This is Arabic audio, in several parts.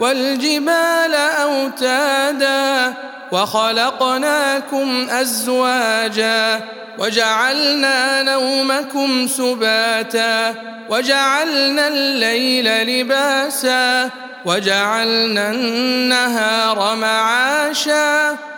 والجبال أوتادا وخلقناكم أزواجا وجعلنا نومكم سباتا وجعلنا الليل لباسا وجعلنا النهار معاشا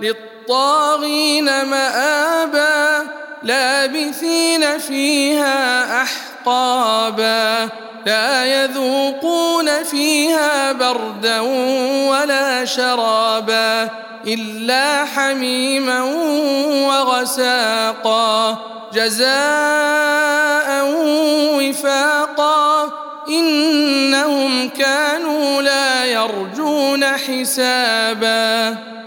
للطاغين مآبا لابثين فيها أحقابا لا يذوقون فيها بردا ولا شرابا إلا حميما وغساقا جزاء وفاقا إنهم كانوا لا يرجون حسابا.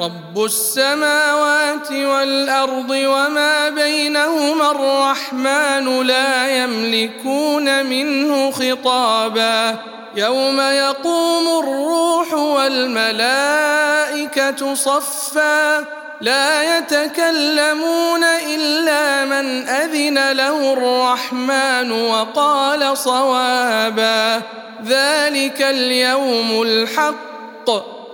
رب السماوات والأرض وما بينهما الرحمن لا يملكون منه خطابا. يوم يقوم الروح والملائكة صفا. لا يتكلمون إلا من أذن له الرحمن وقال صوابا. ذلك اليوم الحق.